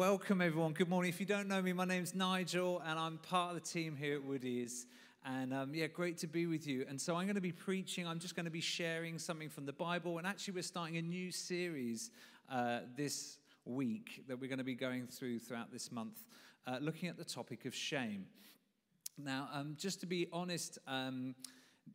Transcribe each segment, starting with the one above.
welcome everyone. Good morning. If you don't know me, my name's Nigel, and I'm part of the team here at Woody's. And um, yeah, great to be with you. And so I'm going to be preaching. I'm just going to be sharing something from the Bible. And actually, we're starting a new series uh, this week that we're going to be going through throughout this month, uh, looking at the topic of shame. Now, um, just to be honest, um,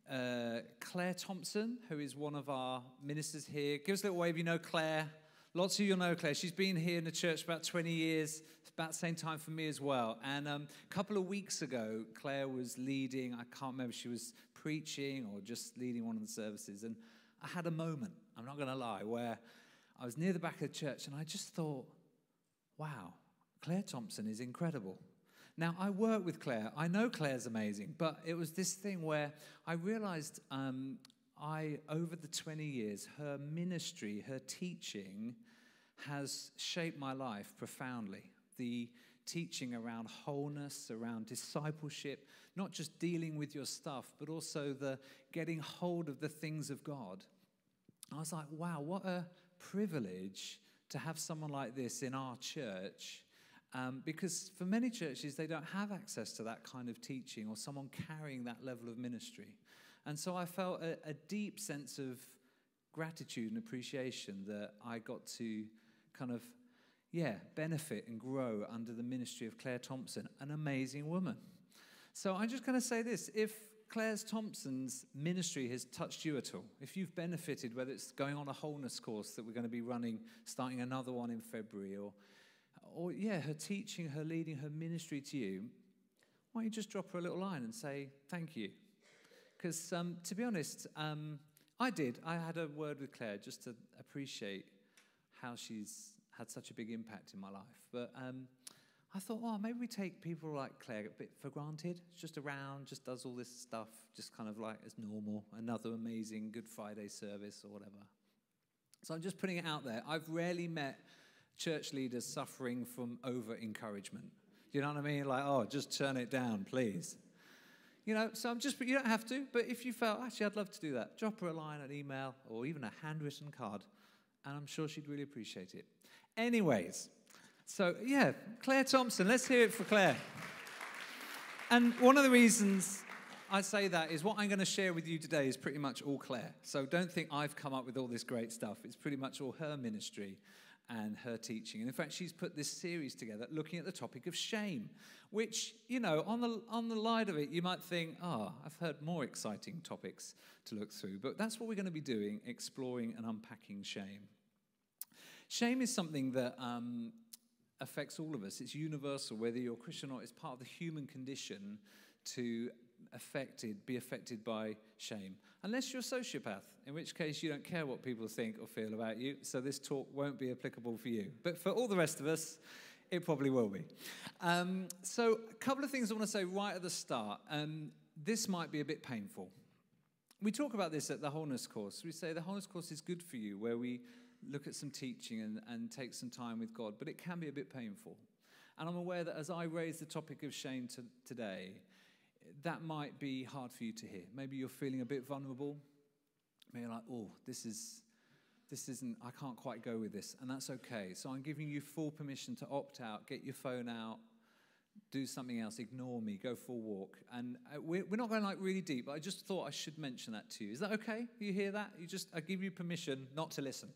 uh, Claire Thompson, who is one of our ministers here, give us a little wave. You know Claire. Lots of you know Claire. She's been here in the church about 20 years, about the same time for me as well. And um, a couple of weeks ago, Claire was leading, I can't remember, she was preaching or just leading one of the services. And I had a moment, I'm not going to lie, where I was near the back of the church and I just thought, wow, Claire Thompson is incredible. Now, I work with Claire. I know Claire's amazing, but it was this thing where I realized um, I, over the 20 years, her ministry, her teaching has shaped my life profoundly. The teaching around wholeness, around discipleship, not just dealing with your stuff, but also the getting hold of the things of God. I was like, wow, what a privilege to have someone like this in our church. Um, because for many churches, they don't have access to that kind of teaching or someone carrying that level of ministry. And so I felt a, a deep sense of gratitude and appreciation that I got to kind of, yeah, benefit and grow under the ministry of Claire Thompson, an amazing woman. So I'm just going to say this if Claire Thompson's ministry has touched you at all, if you've benefited, whether it's going on a wholeness course that we're going to be running, starting another one in February, or, or yeah, her teaching, her leading, her ministry to you, why don't you just drop her a little line and say, thank you? Because um, to be honest, um, I did. I had a word with Claire just to appreciate how she's had such a big impact in my life. But um, I thought, well, maybe we take people like Claire a bit for granted. just around, just does all this stuff, just kind of like as normal. Another amazing Good Friday service or whatever. So I'm just putting it out there. I've rarely met church leaders suffering from over encouragement. Do you know what I mean? Like, oh, just turn it down, please. You know, so I'm just, you don't have to, but if you felt, actually, I'd love to do that, drop her a line, an email, or even a handwritten card and I'm sure she'd really appreciate it. Anyways, so yeah, Claire Thompson, let's hear it for Claire. And one of the reasons I say that is what I'm going to share with you today is pretty much all Claire. So don't think I've come up with all this great stuff. It's pretty much all her ministry and her teaching. And in fact, she's put this series together looking at the topic of shame, which, you know, on the, on the light of it, you might think, oh, I've heard more exciting topics to look through. But that's what we're going to be doing, exploring and unpacking shame. Shame is something that um, affects all of us. It's universal, whether you're Christian or not. It's part of the human condition to affected, be affected by shame. Unless you're a sociopath, in which case you don't care what people think or feel about you, so this talk won't be applicable for you. But for all the rest of us, it probably will be. Um, so, a couple of things I want to say right at the start. Um, this might be a bit painful. We talk about this at the wholeness course. We say the wholeness course is good for you, where we look at some teaching and, and take some time with God, but it can be a bit painful. And I'm aware that as I raise the topic of shame to, today, that might be hard for you to hear. Maybe you're feeling a bit vulnerable. Maybe you're like, oh, this is this isn't, I can't quite go with this, and that's okay. So I'm giving you full permission to opt out, get your phone out, do something else, ignore me, go for a walk. And uh, we're, we're not going like really deep, but I just thought I should mention that to you. Is that okay? You hear that? You just, I give you permission not to listen.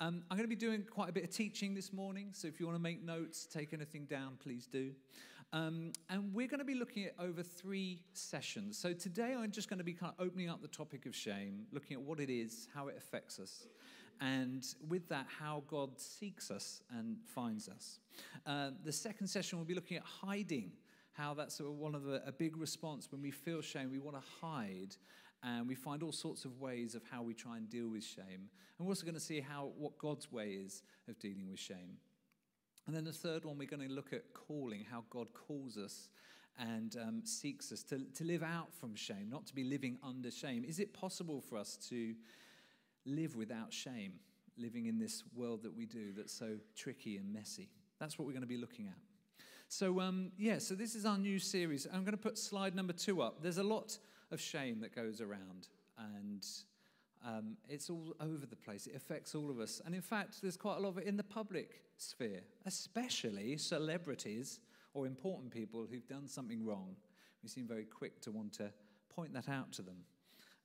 Um, I'm going to be doing quite a bit of teaching this morning, so if you want to make notes, take anything down, please do. Um, and we're going to be looking at over three sessions. So today I'm just going to be kind of opening up the topic of shame, looking at what it is, how it affects us, and with that, how God seeks us and finds us. Uh, the second session, we'll be looking at hiding, how that's one of the, a big response when we feel shame, we want to hide and we find all sorts of ways of how we try and deal with shame. And we're also going to see how what God's way is of dealing with shame. And then the third one, we're going to look at calling, how God calls us and um, seeks us to, to live out from shame, not to be living under shame. Is it possible for us to live without shame, living in this world that we do that's so tricky and messy? That's what we're going to be looking at. So, um, yeah, so this is our new series. I'm going to put slide number two up. There's a lot of shame that goes around. And Um, it's all over the place. It affects all of us. And in fact, there's quite a lot of it in the public sphere, especially celebrities or important people who've done something wrong. We seem very quick to want to point that out to them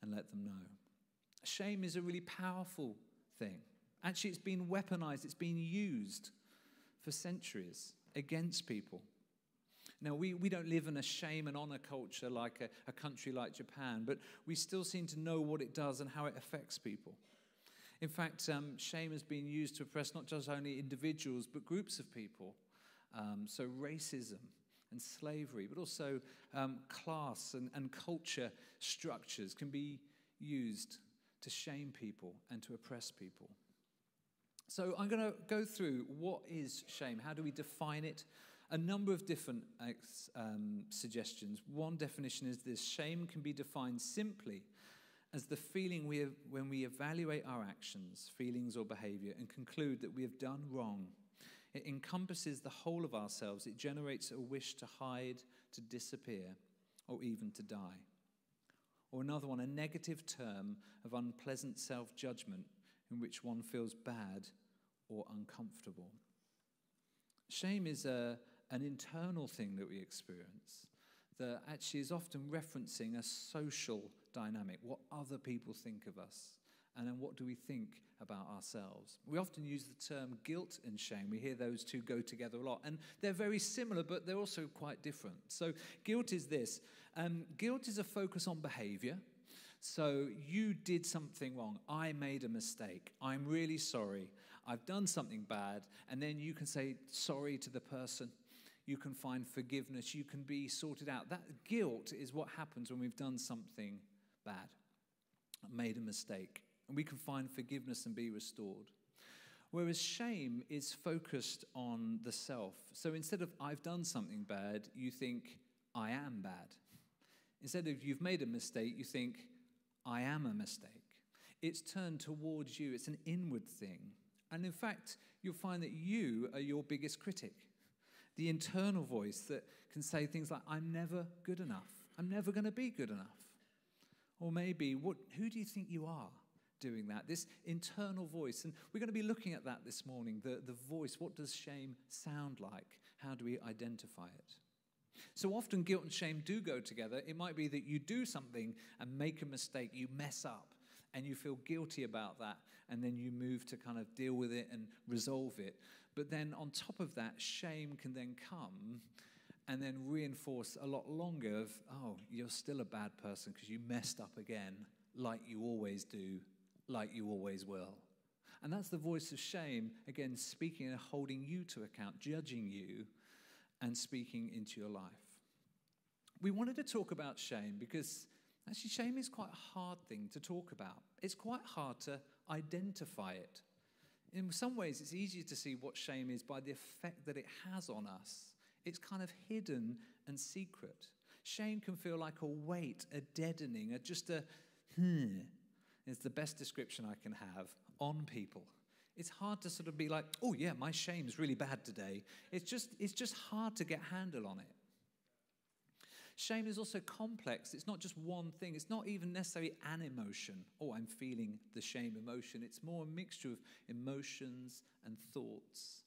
and let them know. Shame is a really powerful thing. Actually, it's been weaponized, it's been used for centuries against people. Now, we, we don't live in a shame and honor culture like a, a country like Japan, but we still seem to know what it does and how it affects people. In fact, um, shame has been used to oppress not just only individuals, but groups of people. Um, so, racism and slavery, but also um, class and, and culture structures can be used to shame people and to oppress people. So, I'm going to go through what is shame? How do we define it? a number of different um, suggestions. One definition is this shame can be defined simply as the feeling we have when we evaluate our actions, feelings, or behavior and conclude that we have done wrong. It encompasses the whole of ourselves. It generates a wish to hide, to disappear, or even to die. Or another one, a negative term of unpleasant self judgment in which one feels bad or uncomfortable. Shame is a, an internal thing that we experience that actually is often referencing a social dynamic, what other people think of us, and then what do we think about ourselves. We often use the term guilt and shame. We hear those two go together a lot, and they're very similar, but they're also quite different. So, guilt is this um, guilt is a focus on behavior. So, you did something wrong. I made a mistake. I'm really sorry. I've done something bad. And then you can say sorry to the person you can find forgiveness, you can be sorted out. That guilt is what happens when we've done something bad, made a mistake, and we can find forgiveness and be restored. Whereas shame is focused on the self. So instead of I've done something bad, you think I am bad. Instead of you've made a mistake, you think I am a mistake. It's turned towards you, it's an inward thing. And in fact, you'll find that you are your biggest critic the internal voice that can say things like, I'm never good enough. I'm never going to be good enough. Or maybe, what, who do you think you are doing that? This internal voice. And we're going to be looking at that this morning the, the voice. What does shame sound like? How do we identify it? So often, guilt and shame do go together. It might be that you do something and make a mistake, you mess up, and you feel guilty about that, and then you move to kind of deal with it and resolve it. But then on top of that, shame can then come and then reinforce a lot longer of, oh, you're still a bad person because you messed up again, like you always do, like you always will. And that's the voice of shame, again, speaking and holding you to account, judging you, and speaking into your life. We wanted to talk about shame because actually, shame is quite a hard thing to talk about. It's quite hard to identify it in some ways, it's easier to see what shame is by the effect that it has on us. It's kind of hidden and secret. Shame can feel like a weight, a deadening, a just a hmm, is the best description I can have on people. It's hard to sort of be like, oh yeah, my shame's really bad today. It's just, it's just hard to get handle on it. Shame is also complex. It's not just one thing. It's not even necessarily an emotion. Oh, I'm feeling the shame emotion. It's more a mixture of emotions and thoughts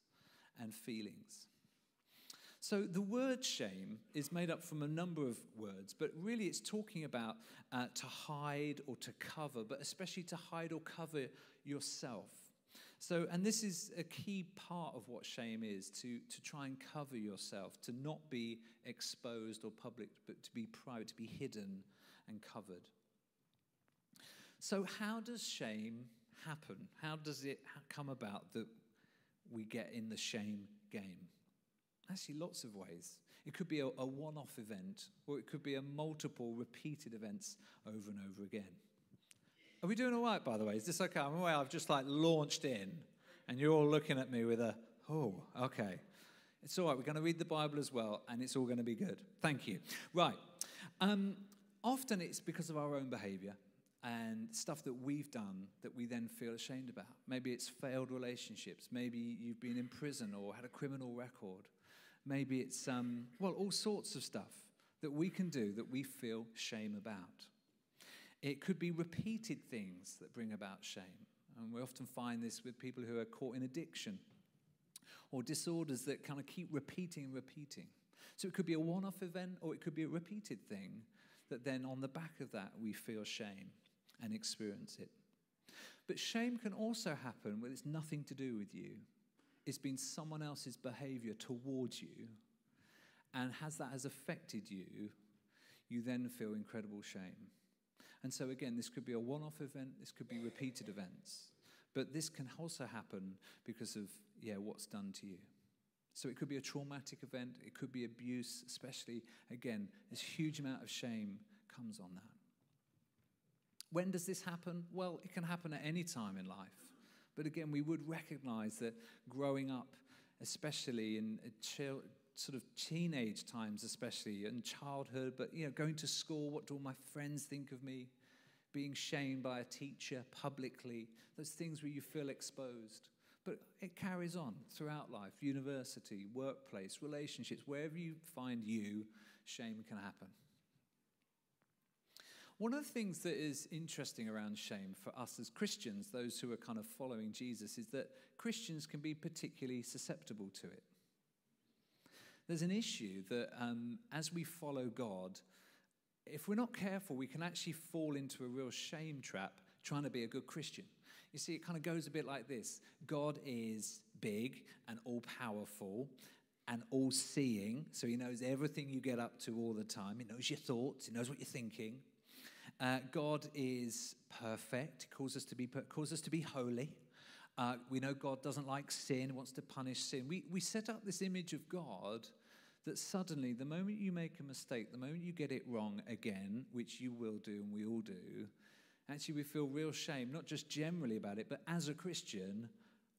and feelings. So the word shame is made up from a number of words, but really it's talking about uh, to hide or to cover, but especially to hide or cover yourself. So, and this is a key part of what shame is to, to try and cover yourself, to not be exposed or public, but to be private, to be hidden and covered. So, how does shame happen? How does it come about that we get in the shame game? Actually, lots of ways. It could be a, a one off event, or it could be a multiple repeated events over and over again. Are we doing all right, by the way? Is this okay? I'm aware I've just like launched in, and you're all looking at me with a, oh, okay. It's all right. We're going to read the Bible as well, and it's all going to be good. Thank you. Right. Um, often it's because of our own behavior and stuff that we've done that we then feel ashamed about. Maybe it's failed relationships. Maybe you've been in prison or had a criminal record. Maybe it's, um, well, all sorts of stuff that we can do that we feel shame about. It could be repeated things that bring about shame. And we often find this with people who are caught in addiction or disorders that kind of keep repeating and repeating. So it could be a one off event or it could be a repeated thing that then on the back of that we feel shame and experience it. But shame can also happen when it's nothing to do with you. It's been someone else's behavior towards you. And as that has affected you, you then feel incredible shame. And so, again, this could be a one off event, this could be repeated events. But this can also happen because of, yeah, what's done to you. So it could be a traumatic event, it could be abuse, especially, again, this huge amount of shame comes on that. When does this happen? Well, it can happen at any time in life. But again, we would recognize that growing up, especially in child, sort of teenage times, especially in childhood, but you know, going to school, what do all my friends think of me? Being shamed by a teacher publicly, those things where you feel exposed. But it carries on throughout life university, workplace, relationships, wherever you find you, shame can happen. One of the things that is interesting around shame for us as Christians, those who are kind of following Jesus, is that Christians can be particularly susceptible to it. There's an issue that um, as we follow God, if we're not careful, we can actually fall into a real shame trap trying to be a good Christian. You see, it kind of goes a bit like this God is big and all powerful and all seeing, so he knows everything you get up to all the time. He knows your thoughts, he knows what you're thinking. Uh, God is perfect. Calls us to be, calls us to be holy. Uh, we know God doesn't like sin, wants to punish sin. We, we set up this image of God that suddenly, the moment you make a mistake, the moment you get it wrong again, which you will do and we all do, actually we feel real shame, not just generally about it, but as a Christian,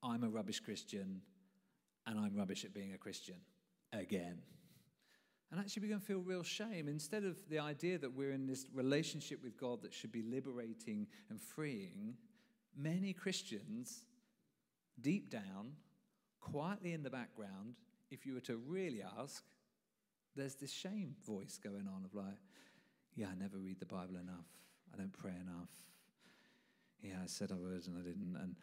I'm a rubbish Christian and I'm rubbish at being a Christian again. And actually, we can feel real shame. Instead of the idea that we're in this relationship with God that should be liberating and freeing, many Christians, deep down, quietly in the background, if you were to really ask, there's this shame voice going on of like, yeah, I never read the Bible enough. I don't pray enough. Yeah, I said I would and I didn't. And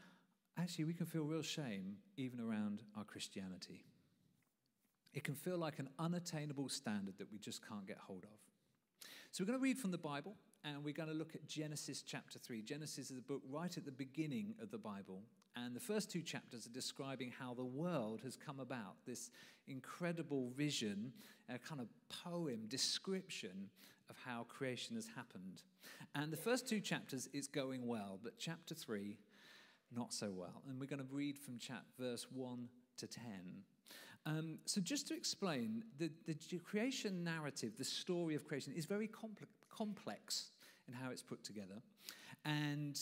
actually, we can feel real shame even around our Christianity. It can feel like an unattainable standard that we just can't get hold of. So we're going to read from the Bible and we're going to look at Genesis chapter 3. Genesis is a book right at the beginning of the Bible. And the first two chapters are describing how the world has come about this incredible vision, a kind of poem, description of how creation has happened. And the first two chapters is going well, but chapter 3, not so well. And we're going to read from chapter verse 1 to 10. Um, so, just to explain, the, the creation narrative, the story of creation, is very compl- complex in how it's put together. And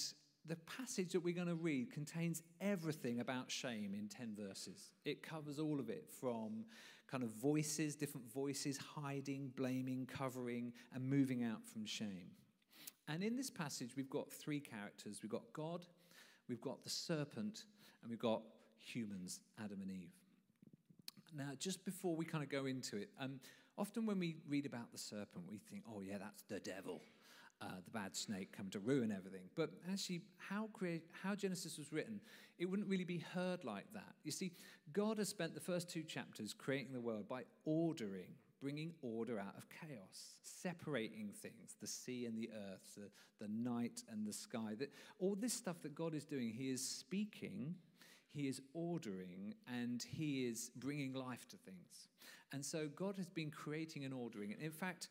the passage that we're going to read contains everything about shame in 10 verses. It covers all of it from kind of voices, different voices, hiding, blaming, covering, and moving out from shame. And in this passage, we've got three characters we've got God, we've got the serpent, and we've got humans, Adam and Eve. Now, just before we kind of go into it, um, often when we read about the serpent, we think, oh, yeah, that's the devil. Uh, the bad snake come to ruin everything. But actually, how, create, how Genesis was written, it wouldn't really be heard like that. You see, God has spent the first two chapters creating the world by ordering, bringing order out of chaos, separating things, the sea and the earth, the, the night and the sky. That, all this stuff that God is doing, He is speaking he is ordering and he is bringing life to things. And so God has been creating and ordering. And in fact,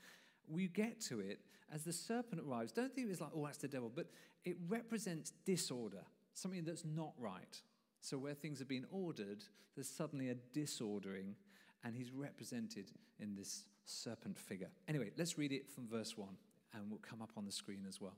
we get to it as the serpent arrives. Don't think it's like, oh, that's the devil, but it represents disorder, something that's not right. So where things have been ordered, there's suddenly a disordering, and he's represented in this serpent figure. Anyway, let's read it from verse 1, and we'll come up on the screen as well.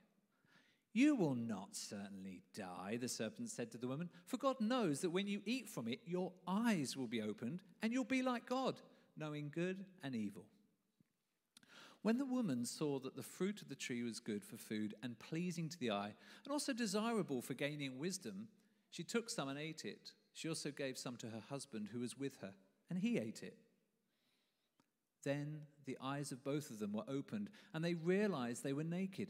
You will not certainly die, the serpent said to the woman, for God knows that when you eat from it, your eyes will be opened, and you'll be like God, knowing good and evil. When the woman saw that the fruit of the tree was good for food and pleasing to the eye, and also desirable for gaining wisdom, she took some and ate it. She also gave some to her husband who was with her, and he ate it. Then the eyes of both of them were opened, and they realized they were naked.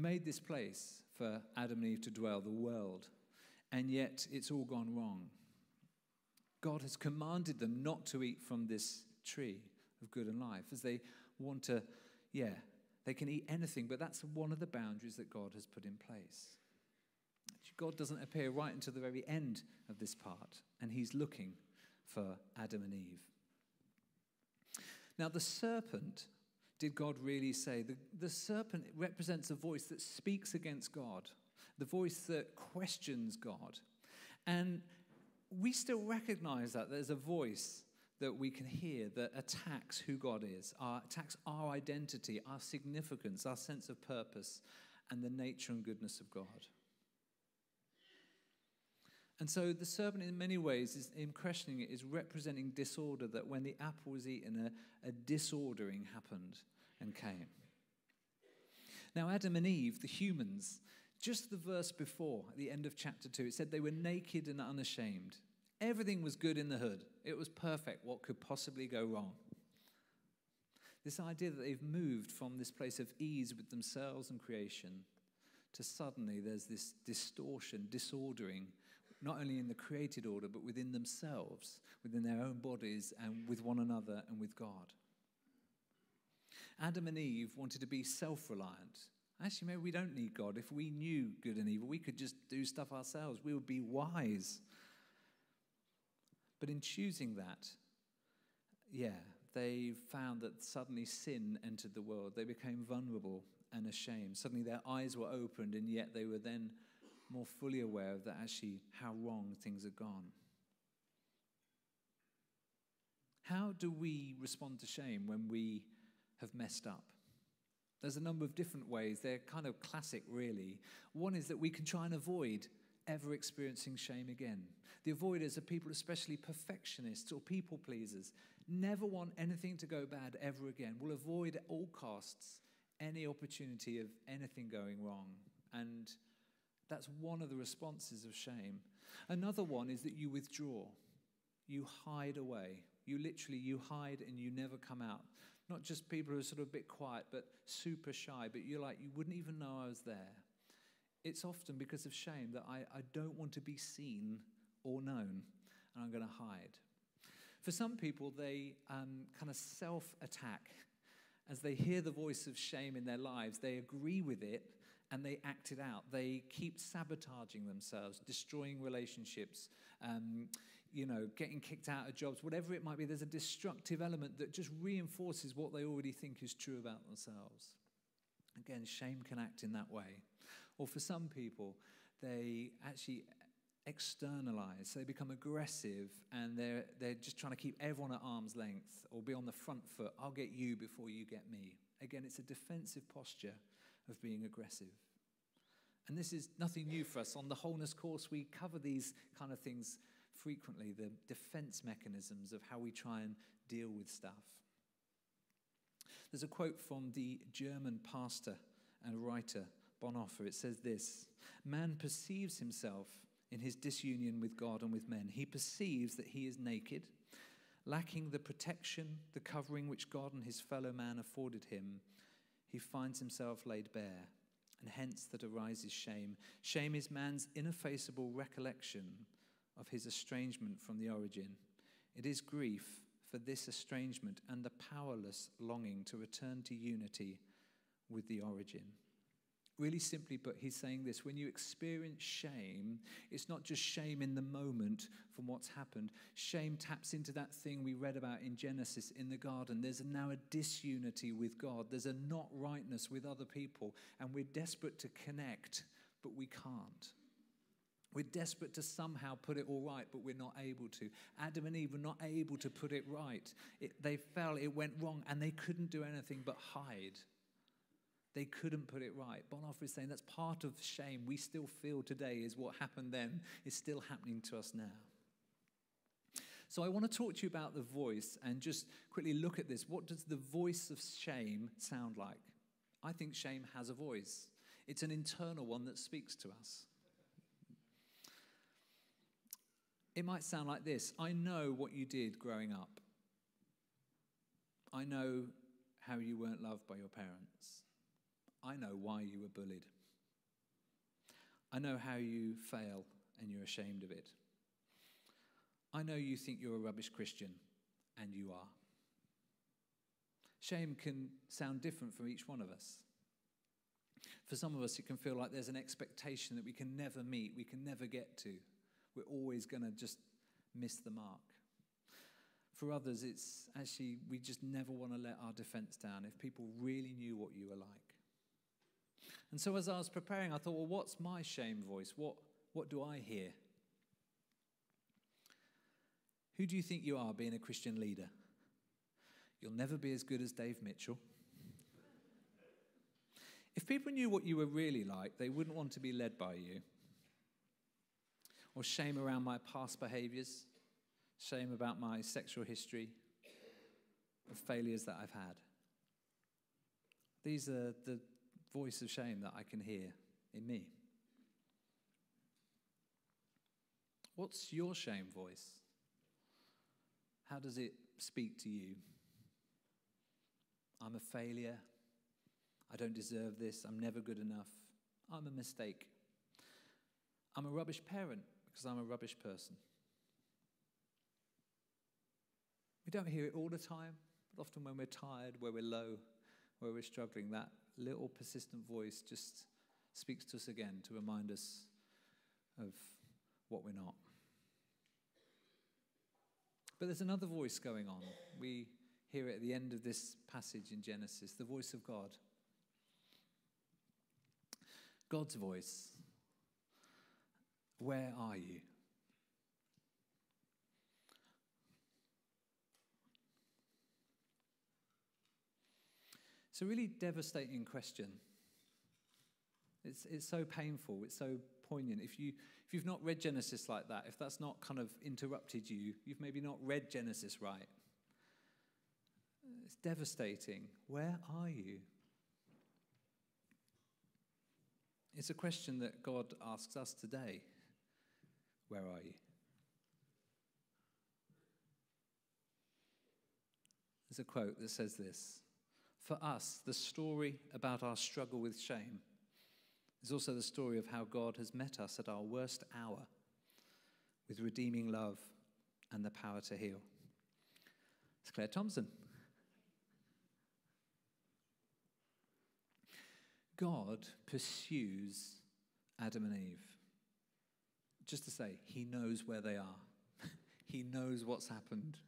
made this place for Adam and Eve to dwell, the world, and yet it's all gone wrong. God has commanded them not to eat from this tree of good and life, as they want to, yeah, they can eat anything, but that's one of the boundaries that God has put in place. God doesn't appear right until the very end of this part, and he's looking for Adam and Eve. Now, the serpent did God really say? The, the serpent represents a voice that speaks against God, the voice that questions God. And we still recognize that there's a voice that we can hear that attacks who God is, uh, attacks our identity, our significance, our sense of purpose, and the nature and goodness of God. And so the serpent, in many ways, is, in questioning it, is representing disorder. That when the apple was eaten, a, a disordering happened and came. Now, Adam and Eve, the humans, just the verse before, at the end of chapter 2, it said they were naked and unashamed. Everything was good in the hood, it was perfect. What could possibly go wrong? This idea that they've moved from this place of ease with themselves and creation to suddenly there's this distortion, disordering not only in the created order, but within themselves, within their own bodies, and with one another and with God. Adam and Eve wanted to be self reliant. Actually, maybe we don't need God. If we knew good and evil, we could just do stuff ourselves. We would be wise. But in choosing that, yeah, they found that suddenly sin entered the world. They became vulnerable and ashamed. Suddenly their eyes were opened, and yet they were then more fully aware of that actually how wrong things had gone. How do we respond to shame when we have messed up? There's a number of different ways. They're kind of classic, really. One is that we can try and avoid ever experiencing shame again. The avoiders are people, especially perfectionists or people pleasers, never want anything to go bad ever again, will avoid at all costs any opportunity of anything going wrong. And that's one of the responses of shame. Another one is that you withdraw. You hide away. You literally you hide and you never come out. Not just people who are sort of a bit quiet but super shy, but you're like you wouldn't even know I was there. It's often because of shame that I, I don't want to be seen or known, and I'm going to hide. For some people, they um, kind of self attack. As they hear the voice of shame in their lives, they agree with it and they act it out. They keep sabotaging themselves, destroying relationships, um, you know, getting kicked out of jobs, whatever it might be. There's a destructive element that just reinforces what they already think is true about themselves. Again, shame can act in that way. Or for some people, they actually externalize. So They become aggressive and they're, they're just trying to keep everyone at arm's length or be on the front foot. I'll get you before you get me. Again, it's a defensive posture of being aggressive. And this is nothing new for us. On the wholeness course, we cover these kind of things frequently the defense mechanisms of how we try and deal with stuff. There's a quote from the German pastor and writer Bonhoeffer. It says this Man perceives himself in his disunion with God and with men. He perceives that he is naked, lacking the protection, the covering which God and his fellow man afforded him, he finds himself laid bare, and hence that arises shame. Shame is man's ineffaceable recollection of his estrangement from the origin. It is grief for this estrangement and the powerless longing to return to unity with the origin. Really simply put, he's saying this when you experience shame, it's not just shame in the moment from what's happened. Shame taps into that thing we read about in Genesis in the garden. There's now a disunity with God, there's a not rightness with other people, and we're desperate to connect, but we can't. We're desperate to somehow put it all right, but we're not able to. Adam and Eve were not able to put it right. It, they fell, it went wrong, and they couldn't do anything but hide. They couldn't put it right. Bonhoeffer is saying that's part of shame we still feel today is what happened then is still happening to us now. So I want to talk to you about the voice and just quickly look at this. What does the voice of shame sound like? I think shame has a voice. It's an internal one that speaks to us. It might sound like this I know what you did growing up. I know how you weren't loved by your parents. I know why you were bullied. I know how you fail and you're ashamed of it. I know you think you're a rubbish Christian, and you are. Shame can sound different for each one of us. For some of us, it can feel like there's an expectation that we can never meet, we can never get to. We're always going to just miss the mark. For others, it's actually we just never want to let our defense down if people really knew what you were like. And so as I was preparing, I thought, well, what's my shame voice? What, what do I hear? Who do you think you are being a Christian leader? You'll never be as good as Dave Mitchell. If people knew what you were really like, they wouldn't want to be led by you. Or shame around my past behaviors, shame about my sexual history, the failures that I've had. These are the voice of shame that I can hear in me. What's your shame voice? How does it speak to you? I'm a failure. I don't deserve this. I'm never good enough. I'm a mistake. I'm a rubbish parent because I'm a rubbish person. We don't hear it all the time, but often when we're tired, where we're low, where we're struggling, that little persistent voice just speaks to us again to remind us of what we're not. But there's another voice going on. We hear it at the end of this passage in Genesis the voice of God. God's voice. Where are you? It's a really devastating question. It's, it's so painful, it's so poignant. If, you, if you've not read Genesis like that, if that's not kind of interrupted you, you've maybe not read Genesis right. It's devastating. Where are you? It's a question that God asks us today. Where are you? There's a quote that says this for us, the story about our struggle with shame is also the story of how God has met us at our worst hour with redeeming love and the power to heal. It's Claire Thompson. God pursues Adam and Eve. Just to say, he knows where they are. he knows what's happened.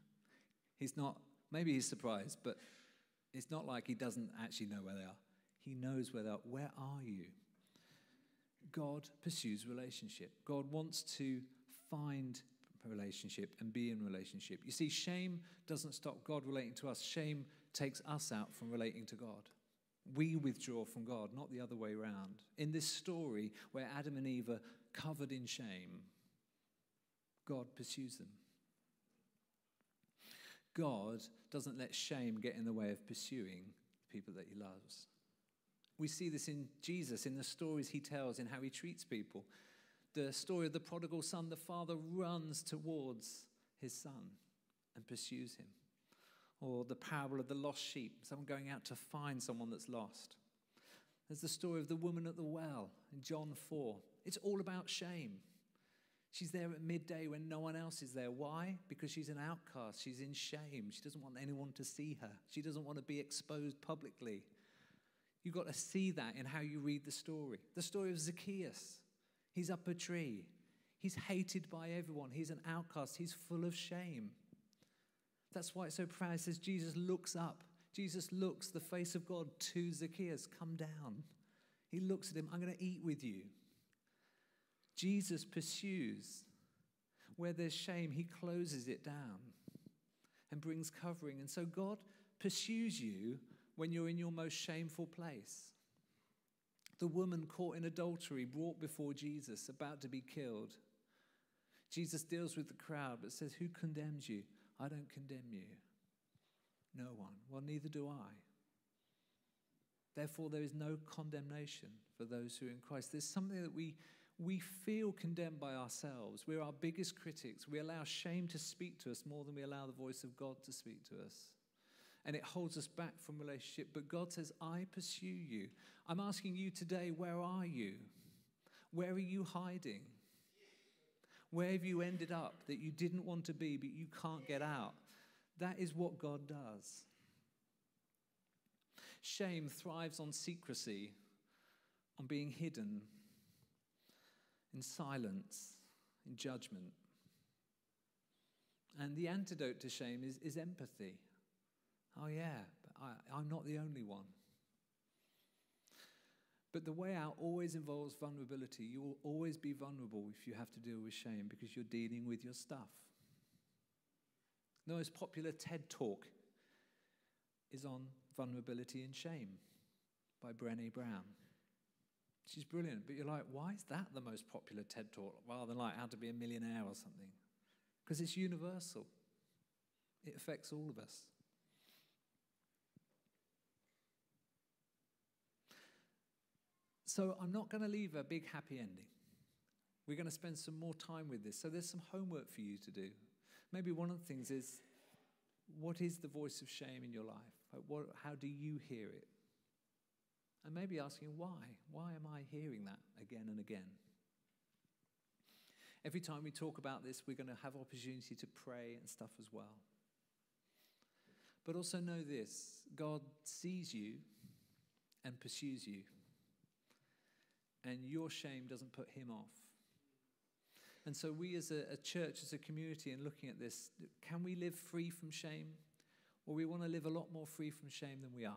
He's not, maybe he's surprised, but it's not like he doesn't actually know where they are. He knows where they are. Where are you? God pursues relationship. God wants to find relationship and be in relationship. You see, shame doesn't stop God relating to us. Shame takes us out from relating to God. We withdraw from God, not the other way around. In this story where Adam and Eve are covered in shame, God pursues them. God doesn't let shame get in the way of pursuing the people that he loves. We see this in Jesus, in the stories he tells, in how he treats people. The story of the prodigal son, the father runs towards his son and pursues him. Or the parable of the lost sheep, someone going out to find someone that's lost. There's the story of the woman at the well in John 4. It's all about shame. She's there at midday when no one else is there. Why? Because she's an outcast. She's in shame. She doesn't want anyone to see her. She doesn't want to be exposed publicly. You've got to see that in how you read the story. The story of Zacchaeus. He's up a tree. He's hated by everyone. He's an outcast. He's full of shame. That's why it's so proud. It says Jesus looks up. Jesus looks the face of God to Zacchaeus. Come down. He looks at him. I'm going to eat with you. Jesus pursues. Where there's shame, he closes it down and brings covering. And so God pursues you when you're in your most shameful place. The woman caught in adultery, brought before Jesus, about to be killed. Jesus deals with the crowd, but says, Who condemns you? I don't condemn you. No one. Well, neither do I. Therefore, there is no condemnation for those who are in Christ. There's something that we, we feel condemned by ourselves. We're our biggest critics. We allow shame to speak to us more than we allow the voice of God to speak to us. And it holds us back from relationship. But God says, I pursue you. I'm asking you today, where are you? Where are you hiding? Where have you ended up that you didn't want to be, but you can't get out? That is what God does. Shame thrives on secrecy, on being hidden, in silence, in judgment. And the antidote to shame is, is empathy. Oh, yeah, I, I'm not the only one. But the way out always involves vulnerability. You will always be vulnerable if you have to deal with shame because you're dealing with your stuff. The most popular TED talk is on vulnerability and shame by Brené Brown. She's brilliant, but you're like, why is that the most popular TED talk rather than like how to be a millionaire or something? Because it's universal, it affects all of us. So I'm not going to leave a big happy ending. We're going to spend some more time with this. So there's some homework for you to do. Maybe one of the things is what is the voice of shame in your life? Like what, how do you hear it? And maybe asking why? Why am I hearing that again and again? Every time we talk about this, we're going to have opportunity to pray and stuff as well. But also know this God sees you and pursues you. And your shame doesn't put him off. And so, we as a, a, church, as a community, and looking at this, can we live free from shame? Or we want to live a lot more free from shame than we are?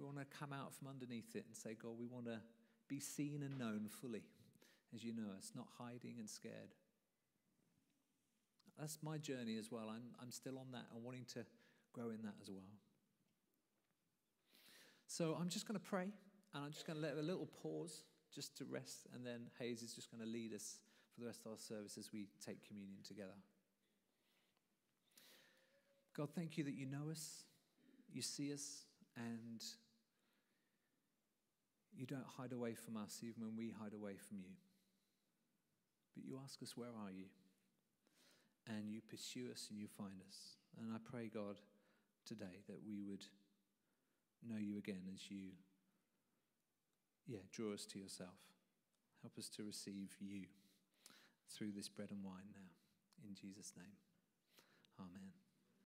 We want to come out from underneath it and say, God, we want to be seen and known fully as you know us, not hiding and scared. That's my journey as well. I'm, I'm still on that and wanting to grow in that as well. So I'm just going to pray and I'm just going to let a little pause just to rest, and then Hayes is just going to lead us for the rest of our service as we take communion together. God, thank you that you know us, you see us, and you don't hide away from us even when we hide away from you. But you ask us, Where are you? And you pursue us and you find us. And I pray, God, today that we would know you again as you yeah, draw us to yourself. Help us to receive you through this bread and wine now. In Jesus' name. Amen.